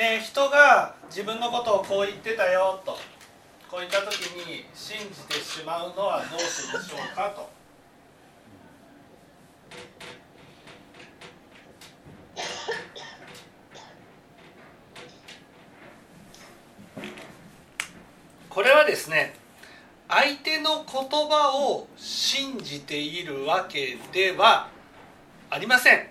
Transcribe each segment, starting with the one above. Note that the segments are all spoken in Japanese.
えー、人が自分のことをこう言ってたよとこういった時に信じてしまうのはどうしてでしょうかと。これはですね相手の言葉を信じているわけではありません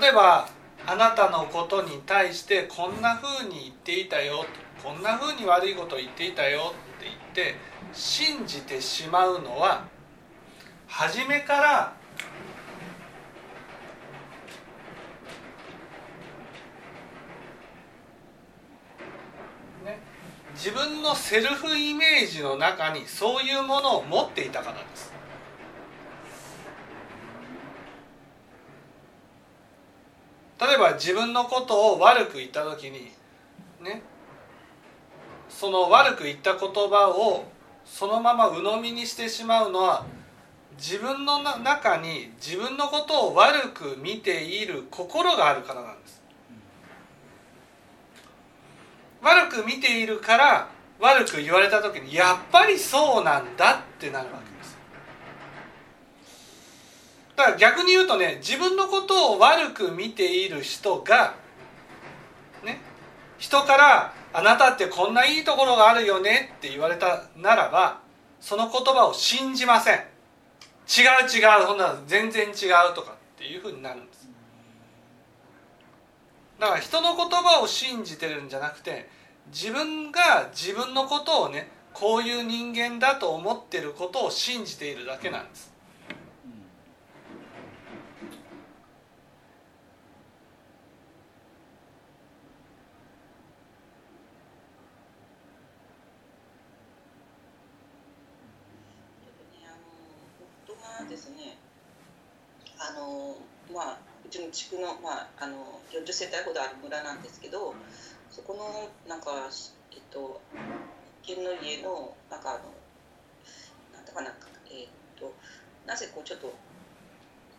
例えばあなたのことに対してこんなふうに言っていたよこんなふうに悪いことを言っていたよって言って信じてしまうのは初めから自分のセルフイメージの中にそういうものを持っていたからです。えば自分のことを悪く言った時にねその悪く言った言葉をそのまま鵜呑みにしてしまうのは自分の中に自分のことを悪く見ている心があるからなんです。悪く見ているから悪く言われた時にやっぱりそうなんだってなるわけ。だから逆に言うとね自分のことを悪く見ている人がね人から「あなたってこんないいところがあるよね」って言われたならばその言葉を信じません違う違うそんな全然違うとかっていうふうになるんですだから人の言葉を信じてるんじゃなくて自分が自分のことをねこういう人間だと思ってることを信じているだけなんですねあのまあうちの地区の,、まあ、あの40世帯ほどある村なんですけどそこのなんかえっと一軒の家のなんかあのなんだかなえっとなぜこうちょっと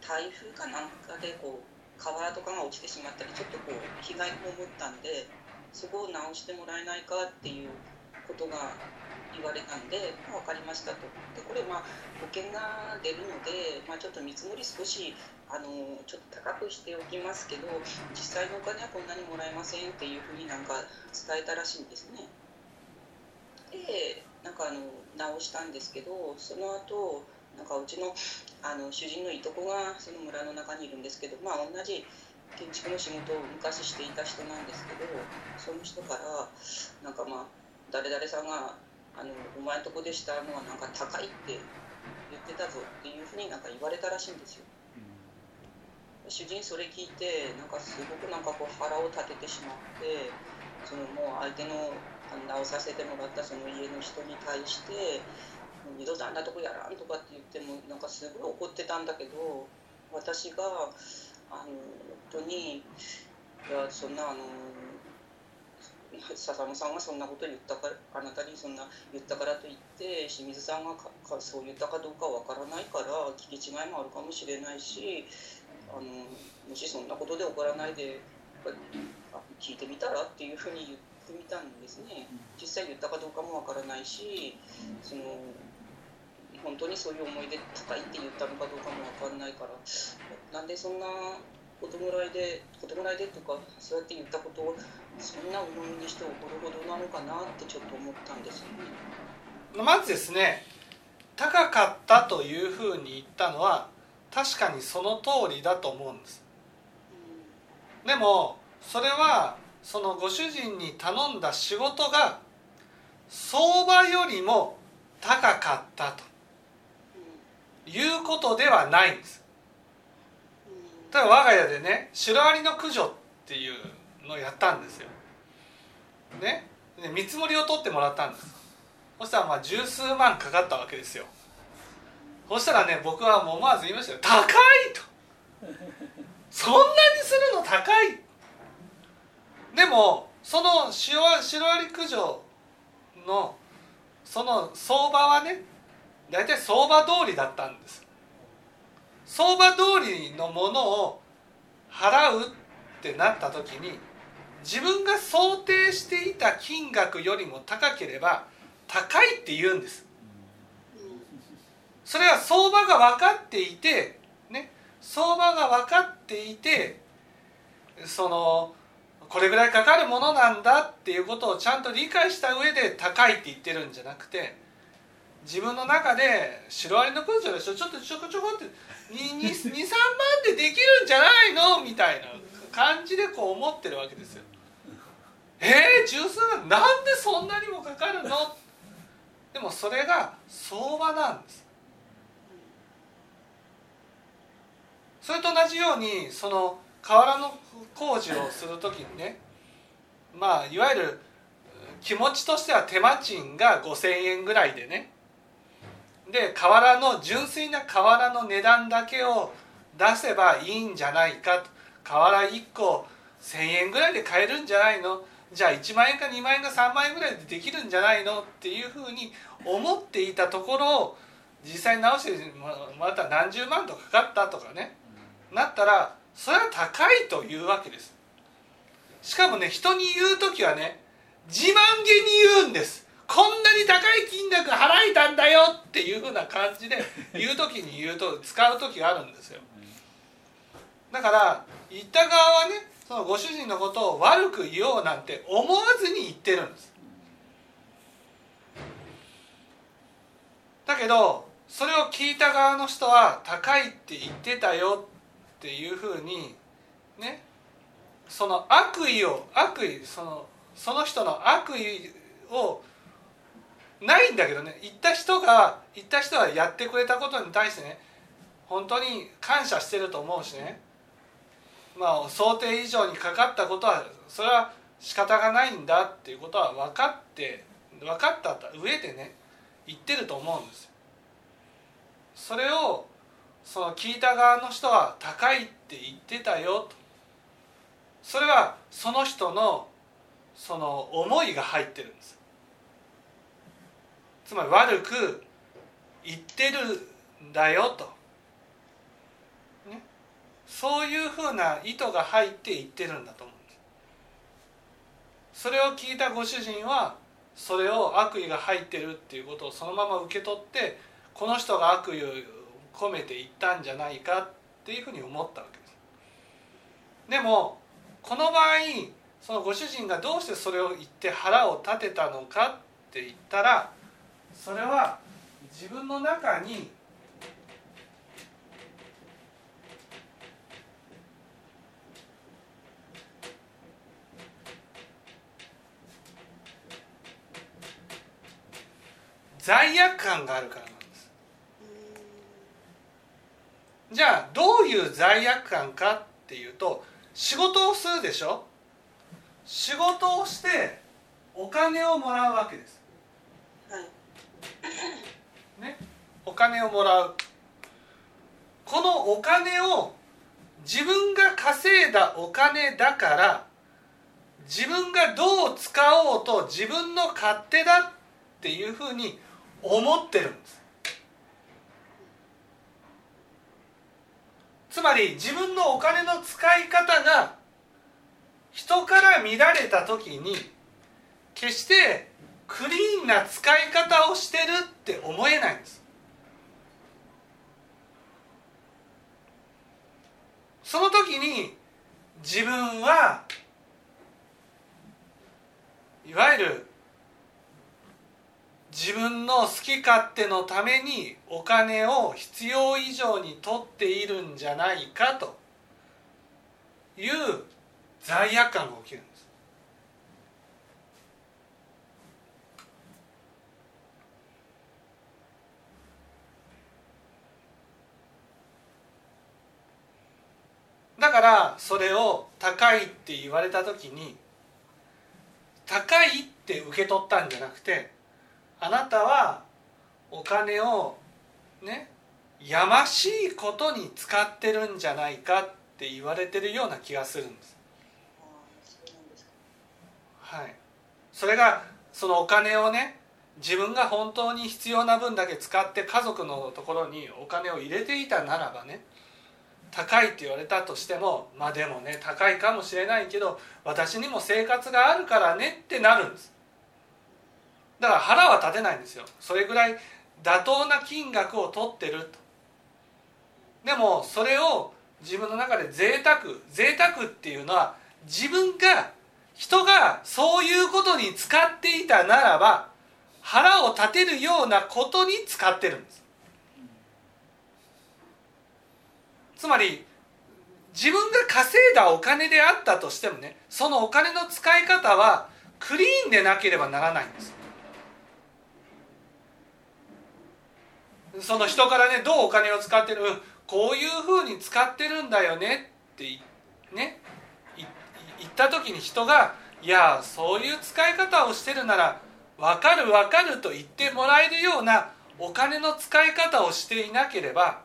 台風かなんかでこう瓦とかが落ちてしまったりちょっとこう被害被ったんでそこを直してもらえないかっていうことが言われたんで、まあ、分かりましたと。でこれまあ保険が出るので、まあ、ちょっと見積もり少しあのちょっと高くしておきますけど実際のお金はこんなにもらえませんっていうふうになんか伝えたらしいんですね。でなんかあの直したんですけどその後なんかうちのあの主人のいとこがその村の中にいるんですけどまあ同じ建築の仕事を昔していた人なんですけどその人からなんかまあ誰々さんがあのお前んとこでしたのはなんか高いって言ってたぞっていうふうになんか言われたらしいんですよ。主人それ聞いてなんかすごくなんかこう腹を立ててしまってそのもう相手の直させてもらったその家の人に対して二度とあんなとこやらんとかって言ってもなんかすごい怒ってたんだけど私があの本当にいやそんなあの笹野さんがそんなこと言ったからあなたにそんな言ったからといって清水さんがかそう言ったかどうかわからないから聞き違いもあるかもしれないしあのもしそんなことで怒らないで聞いてみたらっていうふうに言ってみたんですね。実際言ったかどうかもわからないしその本当にそういう思いで高いって言ったのかどうかもわかんないからなんでそんな子供らいで子供らいでとかそうやって言ったことをそんな重みにして怒るほどなのかなってちょっと思ったんですよね。まずですね高かったというふうに言ったのは確かにその通りだと思うんです。でもそれはそのご主人に頼んだ仕事が相場よりも高かったということではないんです。例えば我が家でねシロアリの駆除っていうのやったんですよ。ね。見積もりを取ってもらったんです。そしたらまあ十数万かかったわけですよ。そしたらね僕はもう思わず言いましたよ。高いと。そんなにするの高い。でもそのシロアリ駆除のその相場はね大体相場通りだったんです。相場通りのものを払うってなった時に自分が想定していた金額よりも高ければ高いって言うんですそれは相場が分かっていてね相場が分かっていてそのこれぐらいかかるものなんだっていうことをちゃんと理解した上で高いって言ってるんじゃなくて自分の中でシロアリの文章でしょちょっとちょこちょこって23万でできるんじゃないのみたいな感じでこう思ってるわけですよ。えー、十数万なんでそんなにもかかるの？でもそれが相場なんです。それと同じようにその河原の工事をする時にねまあいわゆる気持ちとしては手間賃が5,000円ぐらいでねで瓦の純粋な瓦の値段だけを出せばいいんじゃないかと。瓦1個1,000円ぐらいで買えるんじゃないの？じゃあ1万円か2万円か3万円ぐらいでできるんじゃないのっていうふうに思っていたところを実際直してまた何十万とかかったとかね。なったらそれは高いというわけです。しかもね人に言う時はね自慢げに言うんです。こんなに高い金額払えたんだよっていうふうな感じで言う時に言うと使う時があるんですよ。だから言った側はねそのご主人のことを悪く言おうなんて思わずに言ってるんです。だけどそれを聞いた側の人は高いって言ってたよっていうふうにねその悪意を悪意そのその人の悪意をないんだけどね言った人が言った人はやってくれたことに対してね本当に感謝してると思うしね。まあ想定以上にかかったことはそれは仕方がないんだっていうことは分かって分かった上でね言ってると思うんですよ。それをその聞いた側の人は高いって言ってたよと。それはその人のその思いが入ってるんです。つまり悪く言ってるんだよと、そういうふうな意図が入って言ってるんだと思うんです。それを聞いたご主人はそれを悪意が入ってるっていうことをそのまま受け取ってこの人が悪意を込めて言ったんじゃないかっていうふうに思ったわけです。でもこの場合そのご主人がどうしてそれを言って腹を立てたのかって言ったらそれは自分の中に罪悪感があるからじゃあどういう罪悪感かっていうと仕事をするでしょ？仕事をしてお金をもらうわけです。ね、お金をもらう。このお金を自分が稼いだお金だから自分がどう使おうと自分の勝手だっていうふうに思ってるんです。つまり自分のお金の使い方が人から見られた時に決してクリーンな使い方をしてるって思えないんですその時に自分はいわゆる自分の好き勝手のためにお金を必要以上に取っているんじゃないかという罪悪感が起きるんです。だからそれを高いって言われた時に高いって受け取ったんじゃなくてあなたはお金をねやましいことに使ってるんじゃないかって言われてるような気がするんです。はい、それがそのお金をね自分が本当に必要な分だけ使って家族のところにお金を入れていたならばね高いって言われたとしてもまあでもね高いかもしれないけど私にも生活があるからねってなるんですだから腹は立てないんですよ。それぐらい妥当な金額を取ってると。でもそれを自分の中で贅沢贅沢っていうのは自分が人がそういうことに使っていたならば腹を立てるようなことに使ってるんです。つまり自分が稼いだお金であったとしてもねそのお金の使い方はクリーンでなければならないんです。その人からねどうお金を使ってる、こういうふうに使ってるんだよね。ってね言った時に人が「いやそういう使い方をしてるなら分かる分かる」と言ってもらえるようなお金の使い方をしていなければ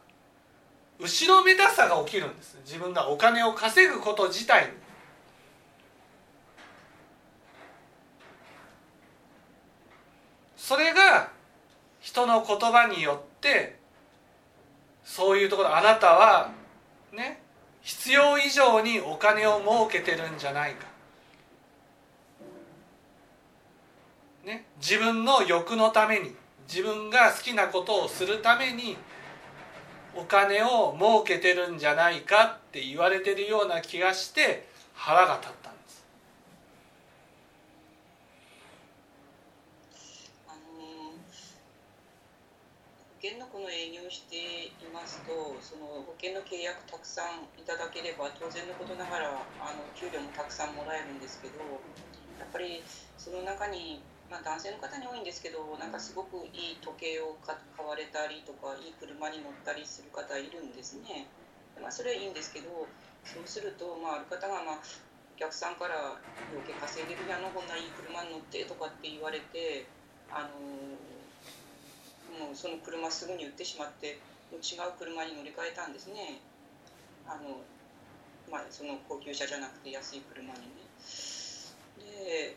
後ろめたさが起きるんです。自分がお金を稼ぐこと自体に。それが人の言葉によってそういうところあなたはね必要以上にお金を儲けてるんじゃないか、ね、自分の欲のために自分が好きなことをするためにお金を儲けてるんじゃないかって言われてるような気がして腹が立ったんですあの保険のこの営業していますとその保険の契約たくさんいただければ当然のことながらあの給料もたくさんもらえるんですけどやっぱりその中にまあ、男性の方に多いんですけどなんかすごくいい時計を買われたりとかいい車に乗ったりする方いるんですね、まあ、それはいいんですけどそうすると、まあ、ある方が、まあ、お客さんから「余計稼いでるやのこんないい車に乗って」とかって言われて、あのもうその車すぐに売ってしまってもう違う車に乗り換えたんですねあの、まあ、その高級車じゃなくて安い車にね。で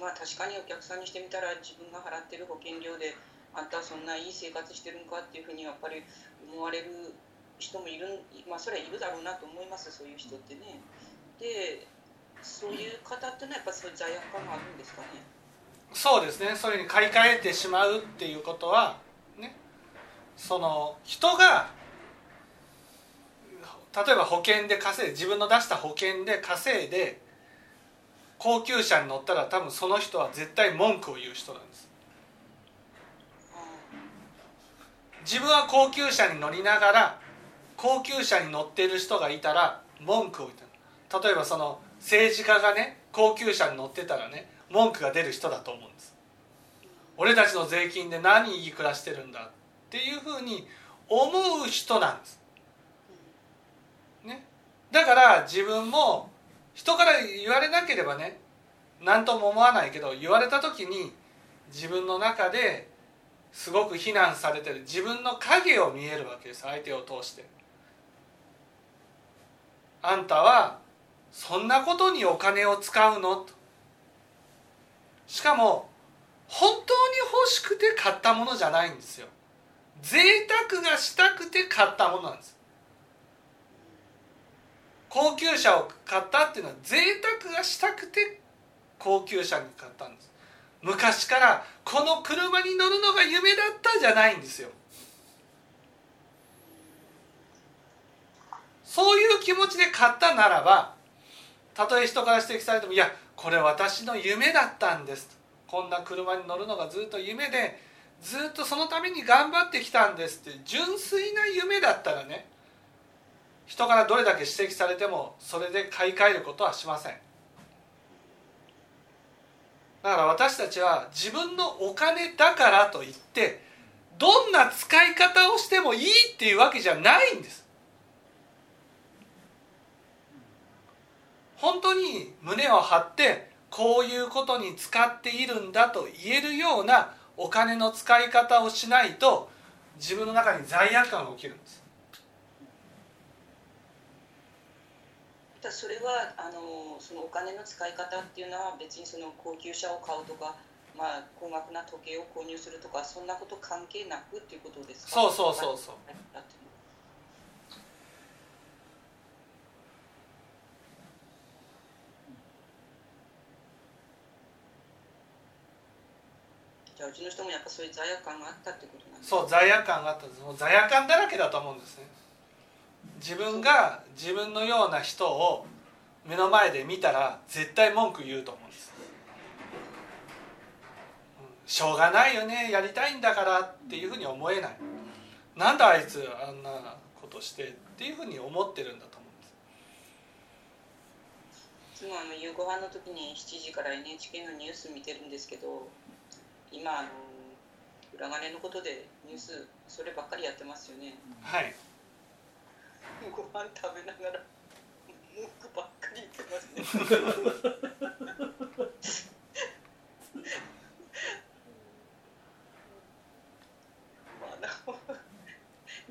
まあ確かにお客さんにしてみたら自分が払ってる保険料であんたはそんないい生活してるんかっていうふうにやっぱり思われる人もいるまあそれはいるだろうなと思いますそういう人ってね。でそういう方ってのはやっぱそういう罪悪感があるんですかね。そうですね。それに買い替えてしまうっていうことはね。その人が例えば保険で稼いで自分の出した保険で稼いで高級車に乗ったら多分その人は絶対文句を言う人なんです。自分は高級車に乗りながら高級車に乗ってる人がいたら文句を言った例えばその政治家がね高級車に乗ってたらね文句が出る人だと思うんです。俺たちの税金で何いい暮らしてるんだっていうふうに思う人なんです、ね、だから自分も人から言われなければね何とも思わないけど言われた時に自分の中ですごく非難されてる自分の影を見えるわけです相手を通して。あんたはそんなことにお金を使うの？としかも本当に欲しくて買ったものじゃないんですよ。贅沢がしたくて買ったものなんです。高級車を買ったっていうのは贅沢がしたくて高級車に買ったんです。昔からこの車に乗るのが夢だったじゃないんですよ。そういう気持ちで買ったならばたとえ人から指摘されてもいやこれ私の夢だったんです。こんな車に乗るのがずっと夢でずっとそのために頑張ってきたんですって純粋な夢だったらね人からどれだけ指摘されてもそれで買い替えることはしません。だから私たちは自分のお金だからといってどんな使い方をしてもいいっていうわけじゃないんです。本当に胸を張ってこういうことに使っているんだと言えるようなお金の使い方をしないと自分の中に罪悪感が起きるんです。だそれはあのそのお金の使い方っていうのは別にその高級車を買うとか、まあ、高額な時計を購入するとかそんなこと関係なくっていうことですか？そうそうそうそうじゃあうちの人もやっぱそういう罪悪感があったってことなんですそう罪悪感があった。んですもう罪悪感だらけだと思うんですね。自分が自分のような人を目の前で見たら絶対文句言うと思うんです。うんしょうがないよね。やりたいんだからっていうふうに思えない。なんであいつあんなことしてっていうふうに思ってるんだと思うんです。いつもあの夕ご飯の時に7時から NHK のニュース見てるんですけど今あの裏金のことでニュースそればっかりやってますよね。はい。ご飯食べながら文句ばっかり言ってますね。まあな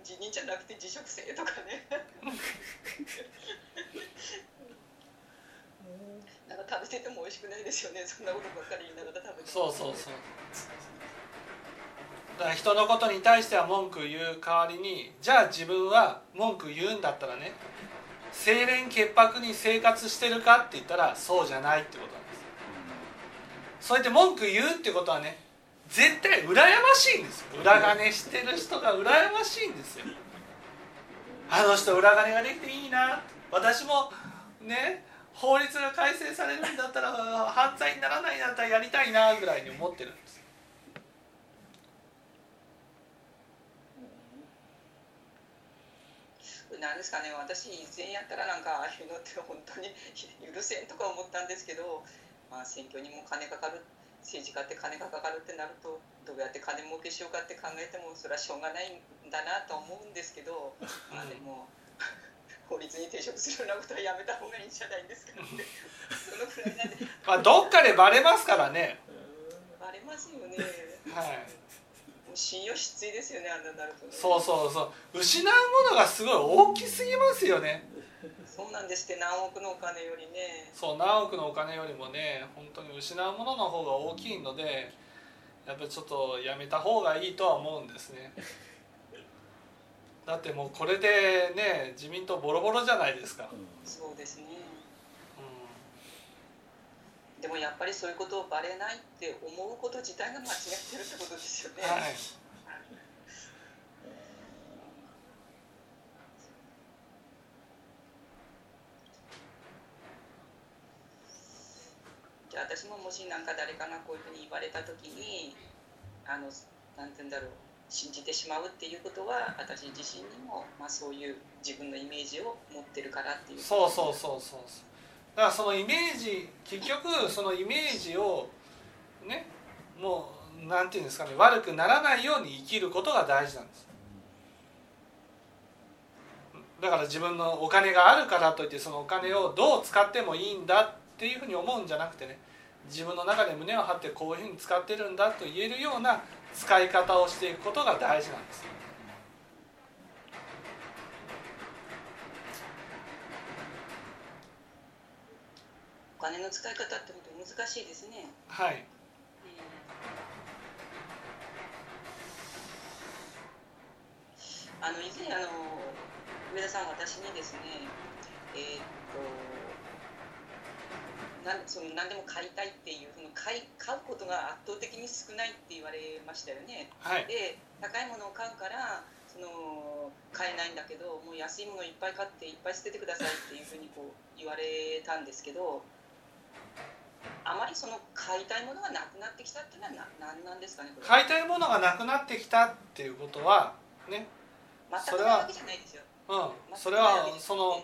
辞任じゃなくて辞職せえとかねなんか食べてても美味しくないですよね。そんなことばっかり言いながら食べてそうそうそう。だから人のことに対しては文句言う代わりにじゃあ自分は文句言うんだったらね清廉潔白に生活してるかって言ったらそうじゃないってことなんですそうやって文句言うってことはね絶対羨ましいんですよ。裏金してる人が羨ましいんですよ。あの人裏金ができていいな。私もね法律が改正されるんだったら犯罪にならないんだったらやりたいなぐらいに思ってるんです。なんですかね私以前やったらなんかああいうのって本当に許せんとか思ったんですけど、まあ、選挙にも金かかる政治家って金がかかるってなるとどうやって金儲けしようかって考えてもそれはしょうがないんだなと思うんですけど、まあでも法律に抵触するようなことはやめた方がいいんじゃないですかね そのくらいなんで。まあどっかでバレますからね。バレますよね。はい。信用失墜ですよねあんなになるとねそうそうそう。失うものがすごい大きすぎますよね。そうなんですって何億のお金よりね。そう何億のお金よりもね本当に失うものの方が大きいのでやっぱりちょっとやめた方がいいとは思うんですねだってもうこれでね自民党ボロボロじゃないですか、そうですね。うでもやっぱりそういうことをバレないって思うこと自体が間違ってるってことですよね。ん、はい。じゃあ私ももし何か誰かがこういうふうに言われた時にあのなんて言うんだろう信じてしまうっていうことは私自身にも、まあ、そういう自分のイメージを持ってるからっていう。そうそうそうそうだからそのイメージ結局そのイメージをねもうなんていうんですかね悪くならないように生きることが大事なんです。だから自分のお金があるからといってそのお金をどう使ってもいいんだっていうふうに思うんじゃなくてね自分の中で胸を張ってこういうふうに使ってるんだと言えるような使い方をしていくことが大事なんです。お金の使い方って本当難しいですね。はい。あの以前あの上田さん私にですねえーっとなんその何でも買いたいっていう買い買うことが圧倒的に少ないって言われましたよね。はい。で高いものを買うからその買えないんだけどもう安いものいっぱい買っていっぱい捨ててくださいっていうふうにこう言われたんですけどあまりその買いたいものがなくなってきたっていうのはな何なんですかね買いたいものがなくなってきたっていうことはね。全くないわけじゃないですよ。うん。それはその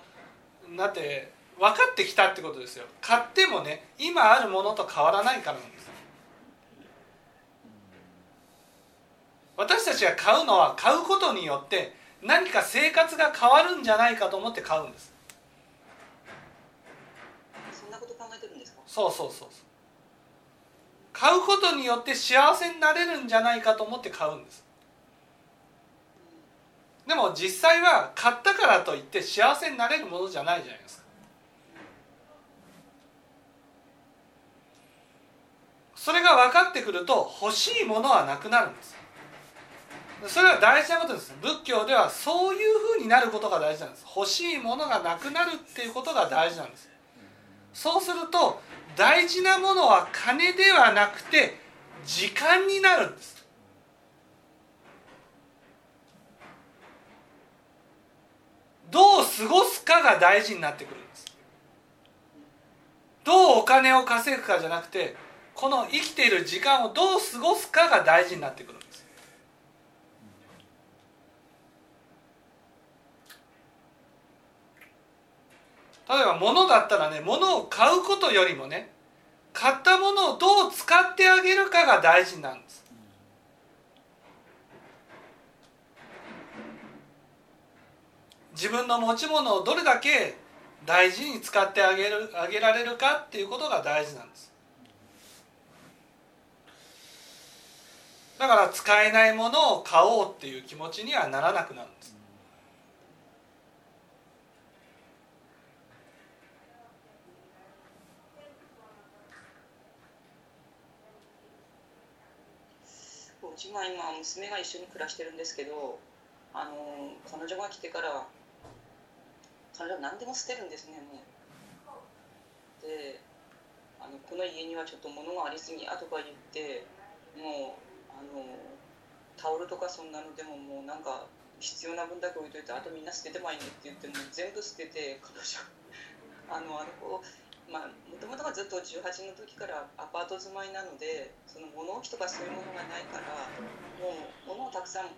だって分かってきたってことですよ。買ってもね今あるものと変わらないからなんです私たちが買うのは買うことによって何か生活が変わるんじゃないかと思って買うんです。そんなこと考えてるんですか？そうそうそうそう。買うことによって幸せになれるんじゃないかと思って買うんです。でも実際は買ったからといって幸せになれるものじゃないじゃないですかそれが分かってくると欲しいものはなくなるんです。それは大事なことです。仏教ではそういうふうになることが大事なんです。欲しいものがなくなるっていうことが大事なんです。そうすると大事なものは金ではなくて時間になるんです。どう過ごすかが大事になってくるんです。どうお金を稼ぐかじゃなくてこの生きている時間をどう過ごすかが大事になってくるんです。例えば物だったらね物を買うことよりもね買ったものをどう使ってあげるかが大事なんです。自分の持ち物をどれだけ大事に使ってあげるあげられるかっていうことが大事なんです。だから使えないものを買おうっていう気持ちにはならなくなるんです。うちは今娘が一緒に暮らしてるんですけどあの彼女が来てから彼女は何でも捨てるんですねもう。であのこの家にはちょっと物がありすぎやとか言ってもうあのタオルとかそんなのでももうなんか必要な分だけ置いといてあとみんな捨ててもいいねって言っても全部捨てて彼女あのあの子まあもともとがずっと18の時からアパート住まいなのでその物置とかそういうものがないからもう物をたくさん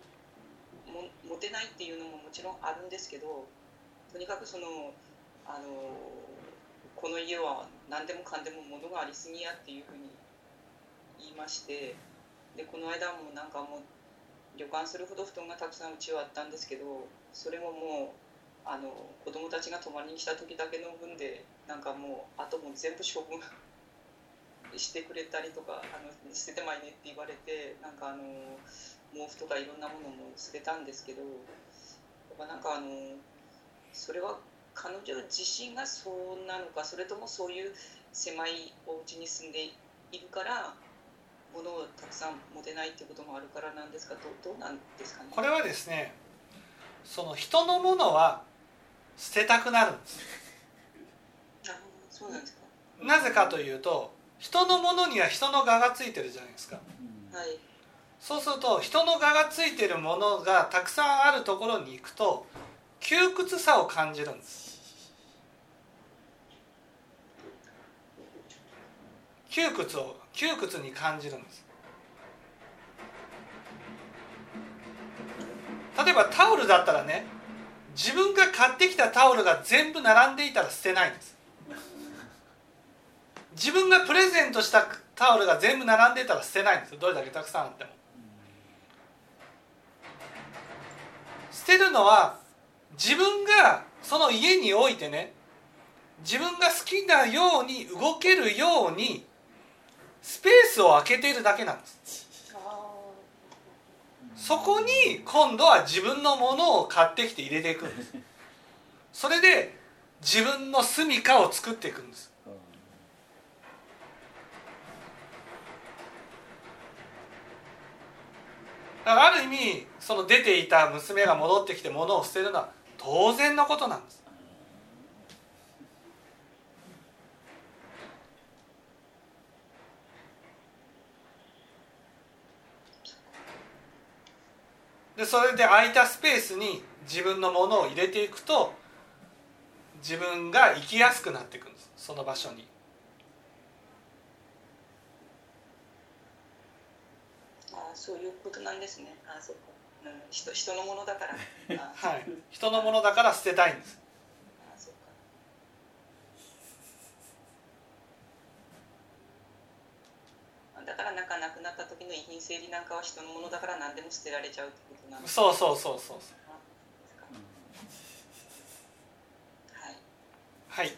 も持てないっていうのももちろんあるんですけどとにかくそのあのこの家は何でもかんでも物がありすぎやっていうふうに言いましてでこの間もなんかもう旅館するほど布団がたくさんうちはあったんですけどそれももうあの子供たちが泊まりに来た時だけの分でなんかもうあとも全部処分 してくれたりとかあの捨ててまいねって言われてなんかあの毛布とかいろんなものも捨てたんですけどやっぱなんかあのそれは彼女自身がそうなのかそれともそういう狭いお家に住んでいるからさん持てないっていうこともあるからなんですか？どどうなんですかね？これはですねその人のものは捨てたくなるんです。あそうなんですか？なぜかというと人のものには人の我がついてるじゃないですか。はい。そうすると人の我がついてるものがたくさんあるところに行くと窮屈さを感じるんです。窮屈を窮屈に感じるんです例えばタオルだったらね自分が買ってきたタオルが全部並んでいたら捨てないんです。自分がプレゼントしたタオルが全部並んでいたら捨てないんですどれだけたくさんあっても。捨てるのは自分がその家においてね自分が好きなように動けるようにスペースを空けているだけなんです。そこに今度は自分のものを買ってきて入れていくんです。それで自分の住みかを作っていくんです。だからある意味その出ていた娘が戻ってきて物を捨てるのは当然のことなんです。でそれで空いたスペースに自分のものを入れていくと自分が生きやすくなっていくんです。その場所に。ああそういうことなんですね。ああそうか、うん、人人のものだから。はい。人のものだから捨てたいんですああそうかだからなんか亡くなった時の遺品整理なんかは人のものだから何でも捨てられちゃうってことなんですそう。そうそうそうかはい。はい